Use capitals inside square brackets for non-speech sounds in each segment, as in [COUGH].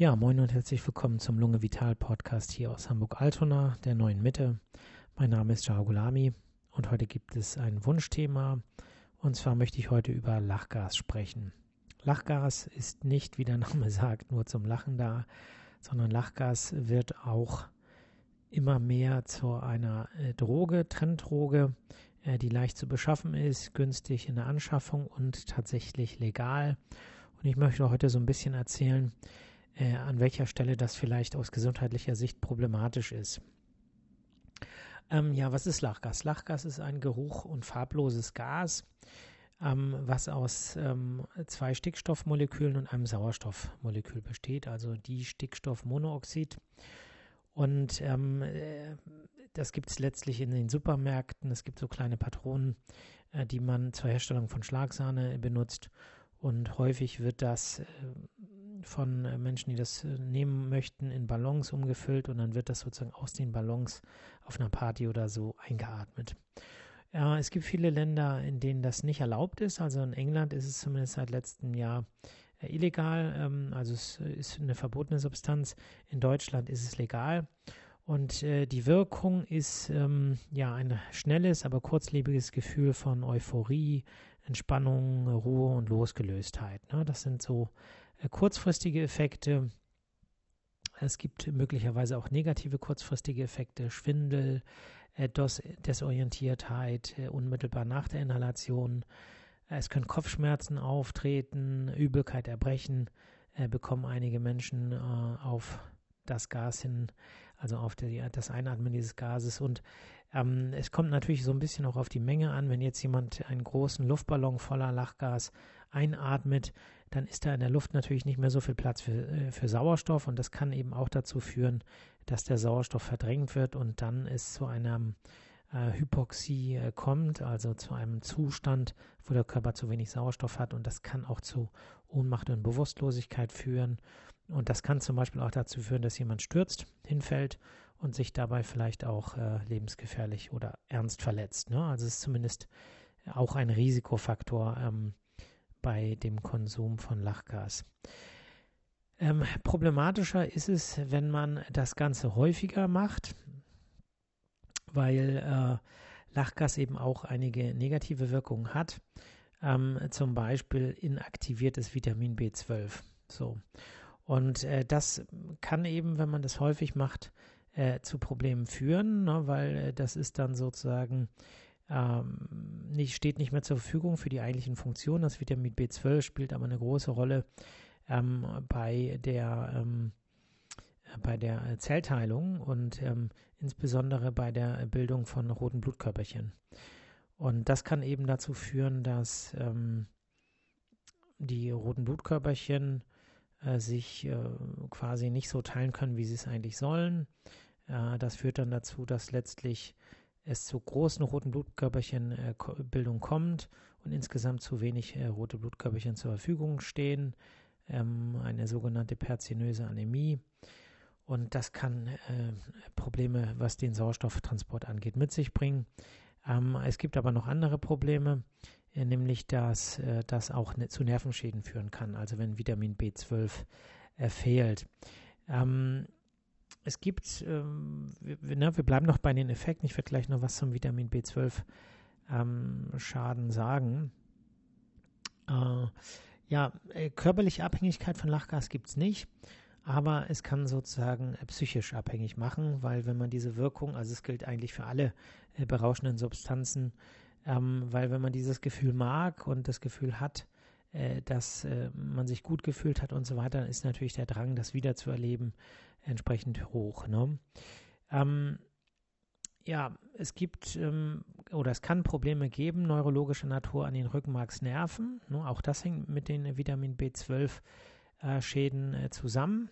Ja, moin und herzlich willkommen zum Lunge Vital Podcast hier aus Hamburg-Altona, der neuen Mitte. Mein Name ist Jao Gulami und heute gibt es ein Wunschthema. Und zwar möchte ich heute über Lachgas sprechen. Lachgas ist nicht, wie der Name [LAUGHS] sagt, nur zum Lachen da, sondern Lachgas wird auch immer mehr zu einer äh, Droge, Trenddroge, äh, die leicht zu beschaffen ist, günstig in der Anschaffung und tatsächlich legal. Und ich möchte heute so ein bisschen erzählen, äh, an welcher Stelle das vielleicht aus gesundheitlicher Sicht problematisch ist. Ähm, ja, was ist Lachgas? Lachgas ist ein geruch- und farbloses Gas, ähm, was aus ähm, zwei Stickstoffmolekülen und einem Sauerstoffmolekül besteht, also die Stickstoffmonoxid. Und ähm, äh, das gibt es letztlich in den Supermärkten. Es gibt so kleine Patronen, äh, die man zur Herstellung von Schlagsahne benutzt. Und häufig wird das äh, von äh, Menschen, die das äh, nehmen möchten, in Ballons umgefüllt und dann wird das sozusagen aus den Ballons auf einer Party oder so eingeatmet. Ja, es gibt viele Länder, in denen das nicht erlaubt ist. Also in England ist es zumindest seit letztem Jahr äh, illegal. Ähm, also es ist eine verbotene Substanz. In Deutschland ist es legal. Und die Wirkung ist ähm, ja ein schnelles, aber kurzlebiges Gefühl von Euphorie, Entspannung, Ruhe und Losgelöstheit. Ne? Das sind so kurzfristige Effekte. Es gibt möglicherweise auch negative kurzfristige Effekte, Schwindel, äh, Desorientiertheit äh, unmittelbar nach der Inhalation. Es können Kopfschmerzen auftreten, Übelkeit, Erbrechen bekommen einige Menschen auf das Gas hin, also auf das Einatmen dieses Gases. Und ähm, es kommt natürlich so ein bisschen auch auf die Menge an. Wenn jetzt jemand einen großen Luftballon voller Lachgas einatmet, dann ist da in der Luft natürlich nicht mehr so viel Platz für, äh, für Sauerstoff und das kann eben auch dazu führen, dass der Sauerstoff verdrängt wird und dann es zu einer äh, Hypoxie äh, kommt, also zu einem Zustand, wo der Körper zu wenig Sauerstoff hat und das kann auch zu Ohnmacht und Bewusstlosigkeit führen und das kann zum Beispiel auch dazu führen, dass jemand stürzt, hinfällt und sich dabei vielleicht auch äh, lebensgefährlich oder ernst verletzt. Ne? Also es ist zumindest auch ein Risikofaktor, ähm, bei dem Konsum von Lachgas. Ähm, problematischer ist es, wenn man das Ganze häufiger macht, weil äh, Lachgas eben auch einige negative Wirkungen hat. Ähm, zum Beispiel inaktiviertes Vitamin B12. So. Und äh, das kann eben, wenn man das häufig macht, äh, zu Problemen führen, ne, weil äh, das ist dann sozusagen ähm, nicht, steht nicht mehr zur Verfügung für die eigentlichen Funktionen. Das Vitamin B12 spielt aber eine große Rolle ähm, bei der ähm, bei der Zellteilung und ähm, insbesondere bei der Bildung von roten Blutkörperchen. Und das kann eben dazu führen, dass ähm, die roten Blutkörperchen äh, sich äh, quasi nicht so teilen können, wie sie es eigentlich sollen. Äh, das führt dann dazu, dass letztlich es zu großen roten Blutkörperchenbildung äh, kommt und insgesamt zu wenig äh, rote Blutkörperchen zur Verfügung stehen, ähm, eine sogenannte perzinöse Anämie. Und das kann äh, Probleme, was den Sauerstofftransport angeht, mit sich bringen. Ähm, es gibt aber noch andere Probleme, nämlich dass das auch ne, zu Nervenschäden führen kann, also wenn Vitamin B12 äh, fehlt. Ähm, es gibt, ähm, wir, ne, wir, bleiben noch bei den Effekten. Ich werde gleich noch was zum Vitamin B12 ähm, sagen. Äh, ja, äh, körperliche Abhängigkeit von Lachgas gibt es nicht, aber es kann sozusagen äh, psychisch abhängig machen, weil wenn man diese Wirkung, also es gilt eigentlich für alle äh, berauschenden Substanzen, ähm, weil wenn man dieses Gefühl mag und das Gefühl hat, äh, dass äh, man sich gut gefühlt hat und so weiter, ist natürlich der Drang, das wieder zu erleben, entsprechend hoch. Ne? Ähm, ja, es gibt ähm, oder es kann Probleme geben, neurologischer Natur an den Rückenmarksnerven. Ne? Auch das hängt mit den Vitamin B12-Schäden äh, äh, zusammen.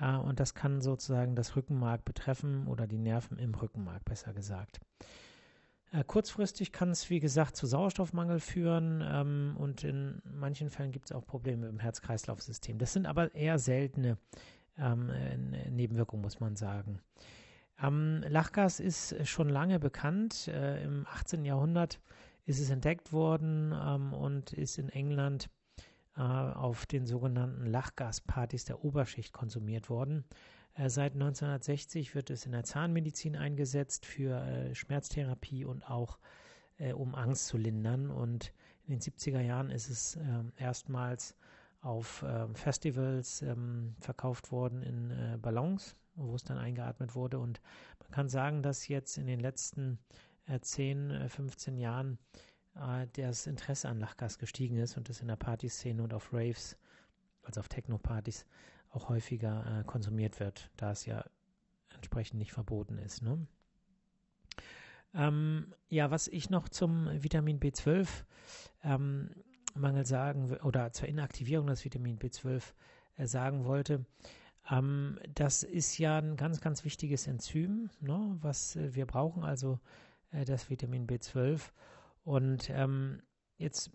Und das kann sozusagen das Rückenmark betreffen oder die Nerven im Rückenmark, besser gesagt. Äh, kurzfristig kann es, wie gesagt, zu Sauerstoffmangel führen ähm, und in manchen Fällen gibt es auch Probleme im Herz-Kreislauf-System. Das sind aber eher seltene ähm, Nebenwirkungen, muss man sagen. Ähm, Lachgas ist schon lange bekannt. Äh, Im 18. Jahrhundert ist es entdeckt worden ähm, und ist in England äh, auf den sogenannten Lachgaspartys der Oberschicht konsumiert worden. Äh, seit 1960 wird es in der Zahnmedizin eingesetzt für äh, Schmerztherapie und auch äh, um Angst zu lindern. Und in den 70er Jahren ist es ähm, erstmals auf ähm, Festivals ähm, verkauft worden in Ballons, wo es dann eingeatmet wurde. Und man kann sagen, dass jetzt in den letzten äh, 10, 15 äh, Jahren das Interesse an Lachgas gestiegen ist und es in der Partyszene und auf Raves, also auf Techno-Partys, auch häufiger äh, konsumiert wird, da es ja entsprechend nicht verboten ist. Ne? Ähm, ja, was ich noch zum Vitamin B12 ähm, Mangel sagen oder zur Inaktivierung des Vitamin B12 äh, sagen wollte, ähm, das ist ja ein ganz, ganz wichtiges Enzym, ne, was äh, wir brauchen, also äh, das Vitamin B12. Und ähm, jetzt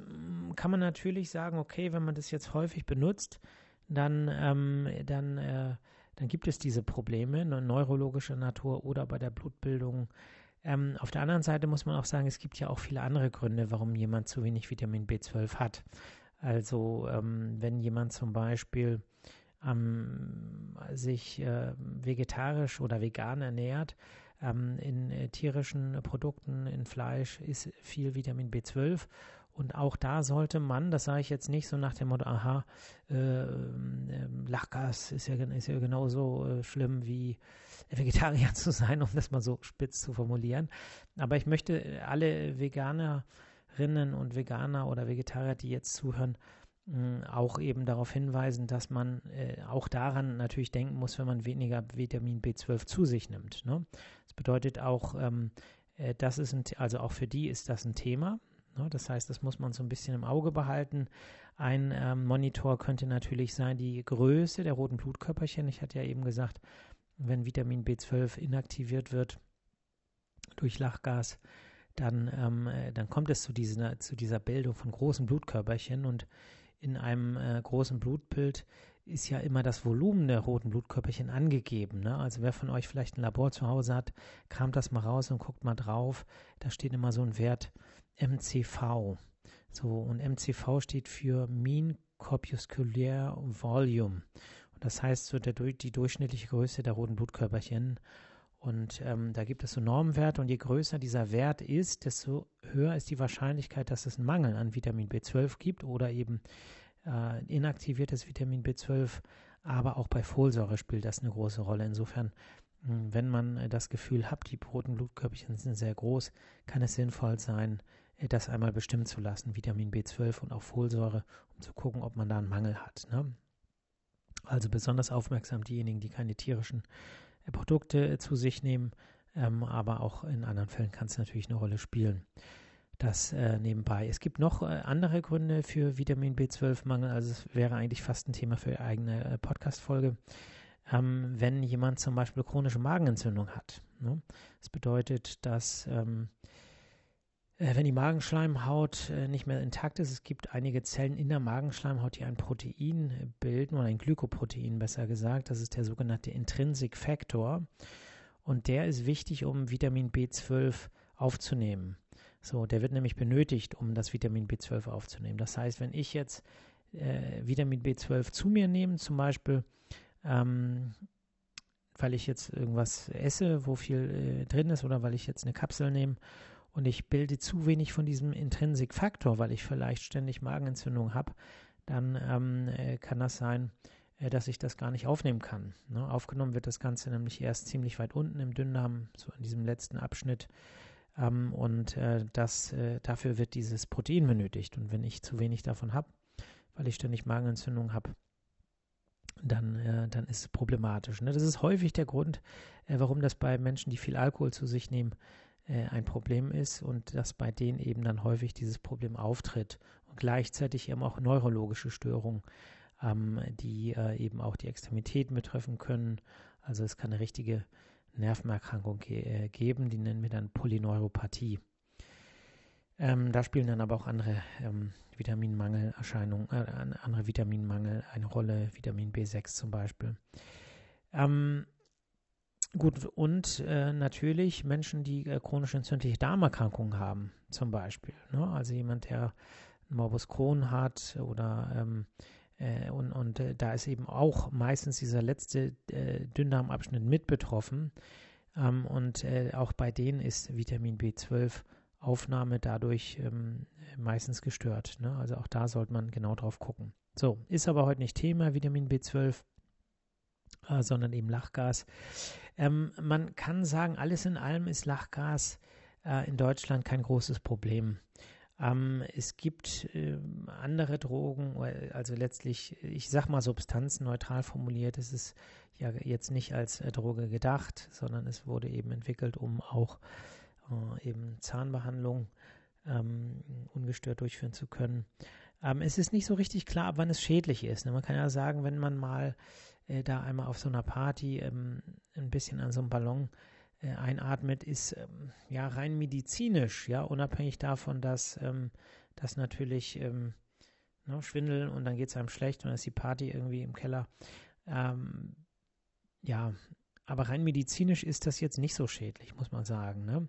kann man natürlich sagen, okay, wenn man das jetzt häufig benutzt, dann, ähm, dann, äh, dann gibt es diese Probleme, ne, neurologischer Natur oder bei der Blutbildung. Ähm, auf der anderen Seite muss man auch sagen, es gibt ja auch viele andere Gründe, warum jemand zu wenig Vitamin B12 hat. Also ähm, wenn jemand zum Beispiel ähm, sich äh, vegetarisch oder vegan ernährt, ähm, in äh, tierischen Produkten, in Fleisch ist viel Vitamin B12 und auch da sollte man, das sage ich jetzt nicht so nach dem Motto, aha, äh, Lachgas ist ja, ist ja genauso äh, schlimm wie Vegetarier [LAUGHS] zu sein, um das mal so spitz zu formulieren. Aber ich möchte alle Veganerinnen und Veganer oder Vegetarier, die jetzt zuhören, auch eben darauf hinweisen, dass man äh, auch daran natürlich denken muss, wenn man weniger Vitamin B12 zu sich nimmt. Ne? Das bedeutet auch, ähm, äh, das ist ein, also auch für die ist das ein Thema. Ne? Das heißt, das muss man so ein bisschen im Auge behalten. Ein ähm, Monitor könnte natürlich sein die Größe der roten Blutkörperchen. Ich hatte ja eben gesagt, wenn Vitamin B12 inaktiviert wird durch Lachgas, dann, ähm, äh, dann kommt es zu dieser, zu dieser Bildung von großen Blutkörperchen und in einem äh, großen Blutbild ist ja immer das Volumen der roten Blutkörperchen angegeben. Ne? Also wer von euch vielleicht ein Labor zu Hause hat, kramt das mal raus und guckt mal drauf. Da steht immer so ein Wert MCV. So, und MCV steht für Mean Corpuscular Volume. Und das heißt so der, die durchschnittliche Größe der roten Blutkörperchen. Und ähm, da gibt es so Normwerte und je größer dieser Wert ist, desto höher ist die Wahrscheinlichkeit, dass es einen Mangel an Vitamin B12 gibt oder eben äh, inaktiviertes Vitamin B12. Aber auch bei Folsäure spielt das eine große Rolle. Insofern, hm, wenn man äh, das Gefühl hat, die roten Blutkörperchen sind sehr groß, kann es sinnvoll sein, das einmal bestimmen zu lassen, Vitamin B12 und auch Folsäure, um zu gucken, ob man da einen Mangel hat. Ne? Also besonders aufmerksam diejenigen, die keine tierischen äh, Produkte äh, zu sich nehmen, ähm, aber auch in anderen Fällen kann es natürlich eine Rolle spielen. Das äh, nebenbei. Es gibt noch äh, andere Gründe für Vitamin B12-Mangel, also es wäre eigentlich fast ein Thema für eigene äh, Podcast-Folge. Ähm, wenn jemand zum Beispiel chronische Magenentzündung hat. Ne? Das bedeutet, dass ähm, äh, wenn die Magenschleimhaut äh, nicht mehr intakt ist, es gibt einige Zellen in der Magenschleimhaut, die ein Protein bilden, oder ein Glykoprotein besser gesagt, das ist der sogenannte Intrinsic Factor. Und der ist wichtig, um Vitamin B12 aufzunehmen. So, der wird nämlich benötigt, um das Vitamin B12 aufzunehmen. Das heißt, wenn ich jetzt äh, Vitamin B12 zu mir nehme, zum Beispiel, ähm, weil ich jetzt irgendwas esse, wo viel äh, drin ist, oder weil ich jetzt eine Kapsel nehme und ich bilde zu wenig von diesem Intrinsic-Faktor, weil ich vielleicht ständig Magenentzündung habe, dann ähm, äh, kann das sein, äh, dass ich das gar nicht aufnehmen kann. Ne? Aufgenommen wird das Ganze nämlich erst ziemlich weit unten im Dünndarm, so in diesem letzten Abschnitt. Ähm, und äh, das, äh, dafür wird dieses Protein benötigt. Und wenn ich zu wenig davon habe, weil ich ständig Magenentzündung habe, dann, äh, dann ist es problematisch. Ne? Das ist häufig der Grund, äh, warum das bei Menschen, die viel Alkohol zu sich nehmen, ein Problem ist und dass bei denen eben dann häufig dieses Problem auftritt und gleichzeitig eben auch neurologische Störungen, ähm, die äh, eben auch die Extremitäten betreffen können. Also es kann eine richtige Nervenerkrankung ge äh, geben, die nennen wir dann Polyneuropathie. Ähm, da spielen dann aber auch andere ähm, Vitaminmangelerscheinungen, äh, andere Vitaminmangel eine Rolle, Vitamin B6 zum Beispiel. Ähm, Gut, und äh, natürlich Menschen, die äh, chronisch entzündliche Darmerkrankungen haben, zum Beispiel. Ne? Also jemand, der Morbus Crohn hat oder ähm, äh, und, und äh, da ist eben auch meistens dieser letzte äh, Dünndarmabschnitt mit betroffen. Ähm, und äh, auch bei denen ist Vitamin B12 Aufnahme dadurch ähm, meistens gestört. Ne? Also auch da sollte man genau drauf gucken. So, ist aber heute nicht Thema, Vitamin B12, äh, sondern eben Lachgas. Ähm, man kann sagen, alles in allem ist Lachgas äh, in Deutschland kein großes Problem. Ähm, es gibt äh, andere Drogen, also letztlich, ich sag mal substanzneutral formuliert, es ist ja jetzt nicht als äh, Droge gedacht, sondern es wurde eben entwickelt, um auch äh, eben Zahnbehandlung ähm, ungestört durchführen zu können. Ähm, es ist nicht so richtig klar, wann es schädlich ist. Ne? Man kann ja sagen, wenn man mal äh, da einmal auf so einer Party ähm, ein bisschen an so einem Ballon äh, einatmet, ist ähm, ja rein medizinisch, ja, unabhängig davon, dass ähm, das natürlich ähm, ne, Schwindel und dann geht es einem schlecht und dann ist die Party irgendwie im Keller. Ähm, ja, aber rein medizinisch ist das jetzt nicht so schädlich, muss man sagen. Ne?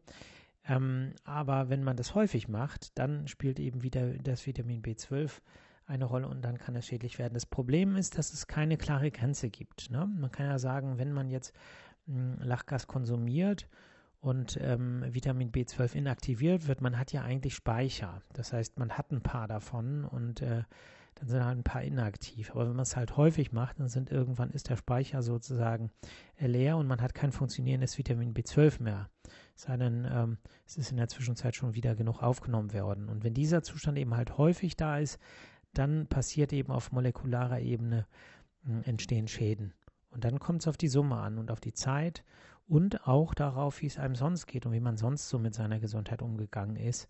Ähm, aber wenn man das häufig macht, dann spielt eben wieder das Vitamin B12 eine Rolle und dann kann es schädlich werden. Das Problem ist, dass es keine klare Grenze gibt. Ne? Man kann ja sagen, wenn man jetzt Lachgas konsumiert und ähm, Vitamin B12 inaktiviert wird, man hat ja eigentlich Speicher. Das heißt, man hat ein paar davon und äh, dann sind halt ein paar inaktiv. Aber wenn man es halt häufig macht, dann sind irgendwann ist der Speicher sozusagen äh, leer und man hat kein funktionierendes Vitamin B12 mehr. Es sei denn, ähm, es ist in der Zwischenzeit schon wieder genug aufgenommen worden. Und wenn dieser Zustand eben halt häufig da ist, dann passiert eben auf molekularer Ebene äh, entstehen Schäden. Und dann kommt es auf die Summe an und auf die Zeit und auch darauf, wie es einem sonst geht und wie man sonst so mit seiner Gesundheit umgegangen ist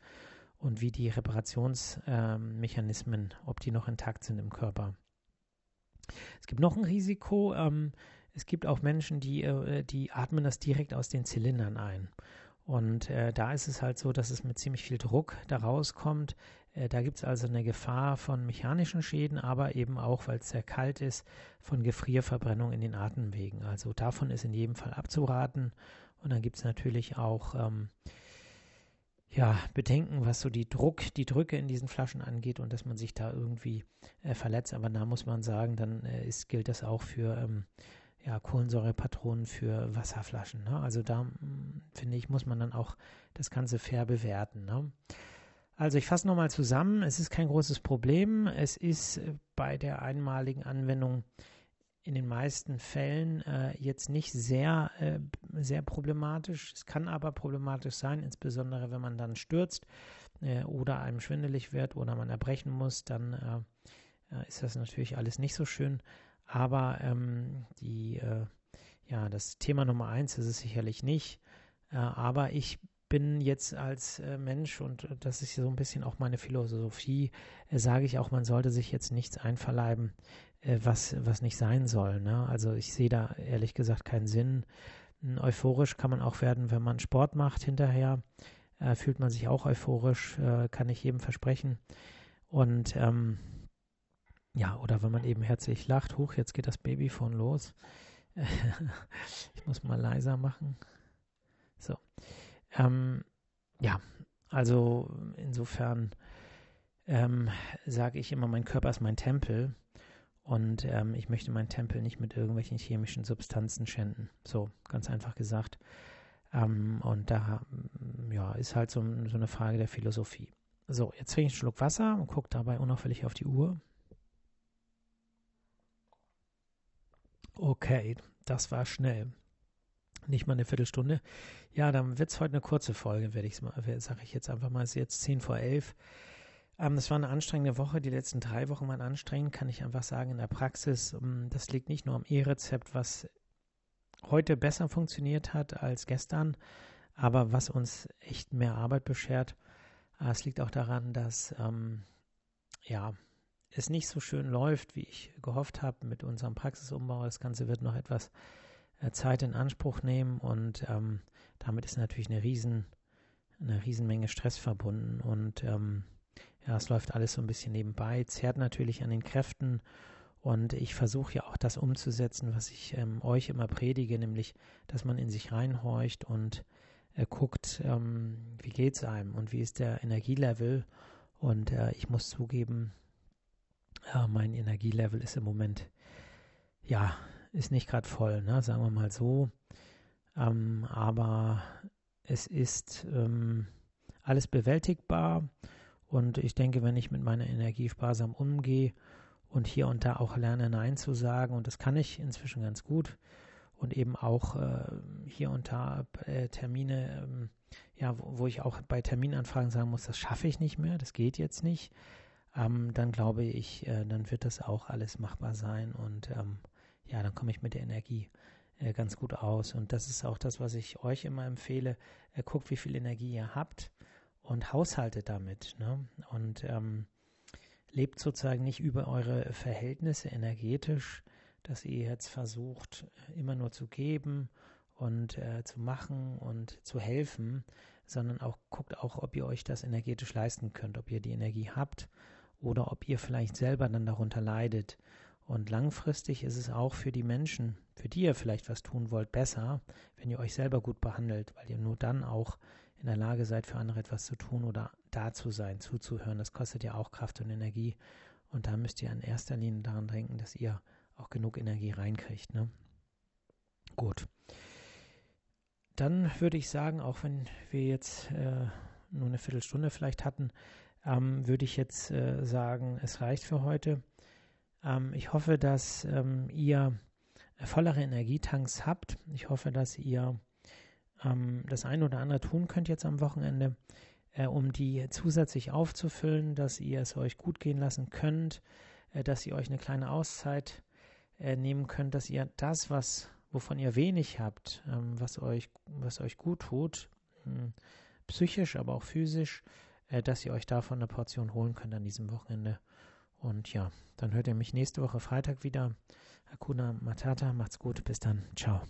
und wie die Reparationsmechanismen, ähm, ob die noch intakt sind im Körper. Es gibt noch ein Risiko. Ähm, es gibt auch Menschen, die, äh, die atmen das direkt aus den Zylindern ein. Und äh, da ist es halt so, dass es mit ziemlich viel Druck da rauskommt. Äh, da gibt es also eine Gefahr von mechanischen Schäden, aber eben auch, weil es sehr kalt ist, von Gefrierverbrennung in den Atemwegen. Also davon ist in jedem Fall abzuraten. Und dann gibt es natürlich auch ähm, ja, Bedenken, was so die Druck, die Drücke in diesen Flaschen angeht und dass man sich da irgendwie äh, verletzt. Aber da muss man sagen, dann äh, ist, gilt das auch für ähm, ja, Kohlensäurepatronen für Wasserflaschen. Ne? Also da hm, finde ich, muss man dann auch das Ganze fair bewerten. Ne? Also ich fasse nochmal zusammen, es ist kein großes Problem. Es ist äh, bei der einmaligen Anwendung in den meisten Fällen äh, jetzt nicht sehr, äh, sehr problematisch. Es kann aber problematisch sein, insbesondere wenn man dann stürzt äh, oder einem schwindelig wird oder man erbrechen muss, dann äh, äh, ist das natürlich alles nicht so schön. Aber ähm, die, ja, das Thema Nummer eins ist es sicherlich nicht. aber ich bin jetzt als Mensch und das ist so ein bisschen auch meine Philosophie, sage ich auch, man sollte sich jetzt nichts einverleiben, äh, was, was nicht sein soll. Ne? Also ich sehe da ehrlich gesagt keinen Sinn. Euphorisch kann man auch werden, wenn man Sport macht hinterher. Äh, fühlt man sich auch euphorisch, äh, kann ich jedem versprechen. Und ähm, ja, oder wenn man eben herzlich lacht, hoch, jetzt geht das Babyphone los. [LAUGHS] ich muss mal leiser machen. So. Ähm, ja, also insofern ähm, sage ich immer, mein Körper ist mein Tempel. Und ähm, ich möchte meinen Tempel nicht mit irgendwelchen chemischen Substanzen schänden. So, ganz einfach gesagt. Ähm, und da mm, ja, ist halt so, so, eine Frage der Philosophie. So, jetzt trinke ich einen Schluck Wasser und gucke dabei unauffällig auf die Uhr. Okay, das war schnell. Nicht mal eine Viertelstunde. Ja, dann wird es heute eine kurze Folge, werde ich sage ich jetzt einfach mal, es ist jetzt 10 vor 11. Ähm, das war eine anstrengende Woche. Die letzten drei Wochen waren anstrengend, kann ich einfach sagen, in der Praxis. Ähm, das liegt nicht nur am E-Rezept, was heute besser funktioniert hat als gestern, aber was uns echt mehr Arbeit beschert. Äh, es liegt auch daran, dass ähm, ja, es nicht so schön läuft, wie ich gehofft habe mit unserem Praxisumbau. Das Ganze wird noch etwas Zeit in Anspruch nehmen und ähm, damit ist natürlich eine riesen, eine Riesenmenge Stress verbunden und ähm, ja, es läuft alles so ein bisschen nebenbei, zehrt natürlich an den Kräften und ich versuche ja auch das umzusetzen, was ich ähm, euch immer predige, nämlich, dass man in sich reinhorcht und äh, guckt, ähm, wie geht es einem und wie ist der Energielevel Und äh, ich muss zugeben, äh, mein Energielevel ist im Moment, ja, ist nicht gerade voll, ne? sagen wir mal so. Ähm, aber es ist ähm, alles bewältigbar und ich denke, wenn ich mit meiner Energie sparsam umgehe und hier und da auch lerne Nein zu sagen, und das kann ich inzwischen ganz gut, und eben auch äh, hier und da äh, Termine, ähm, ja, wo, wo, ich auch bei Terminanfragen sagen muss, das schaffe ich nicht mehr, das geht jetzt nicht, ähm, dann glaube ich, äh, dann wird das auch alles machbar sein und ähm, ja, dann komme ich mit der Energie äh, ganz gut aus. Und das ist auch das, was ich euch immer empfehle. Äh, guckt, wie viel Energie ihr habt und haushaltet damit. Ne? Und ähm, lebt sozusagen nicht über eure Verhältnisse energetisch, dass ihr jetzt versucht, immer nur zu geben und äh, zu machen und zu helfen, sondern auch guckt auch, ob ihr euch das energetisch leisten könnt, ob ihr die Energie habt oder ob ihr vielleicht selber dann darunter leidet und langfristig ist es auch für die Menschen, für die ihr vielleicht was tun wollt, besser, wenn ihr euch selber gut behandelt, weil ihr nur dann auch in der Lage seid, für andere etwas zu tun oder da zu sein, zuzuhören. Das kostet ja auch Kraft und Energie. Und da müsst ihr in erster Linie daran denken, dass ihr auch genug Energie reinkriegt. Ne? Gut. Dann würde ich sagen, auch wenn wir jetzt äh, nur eine Viertelstunde vielleicht hatten, ähm, würde ich jetzt äh, sagen, es reicht für heute. Ähm, ich hoffe, dass ähm, ihr vollere Energietanks habt. Ich hoffe, dass ihr ähm, das eine oder andere tun könnt jetzt am Wochenende, äh, um die zusätzlich aufzufüllen, dass ihr es euch gut gehen lassen könnt, äh, dass ihr euch eine kleine Auszeit äh, nehmen könnt, dass ihr das, was wovon ihr wenig habt, ähm, was euch was euch gut tut, hm, psychisch, aber auch physisch, äh, dass ihr euch davon eine Portion holen könnt an diesem Wochenende. Und ja, dann hört ihr mich nächste Woche Freitag wieder. Hakuna Matata, macht's gut, bis dann, ciao.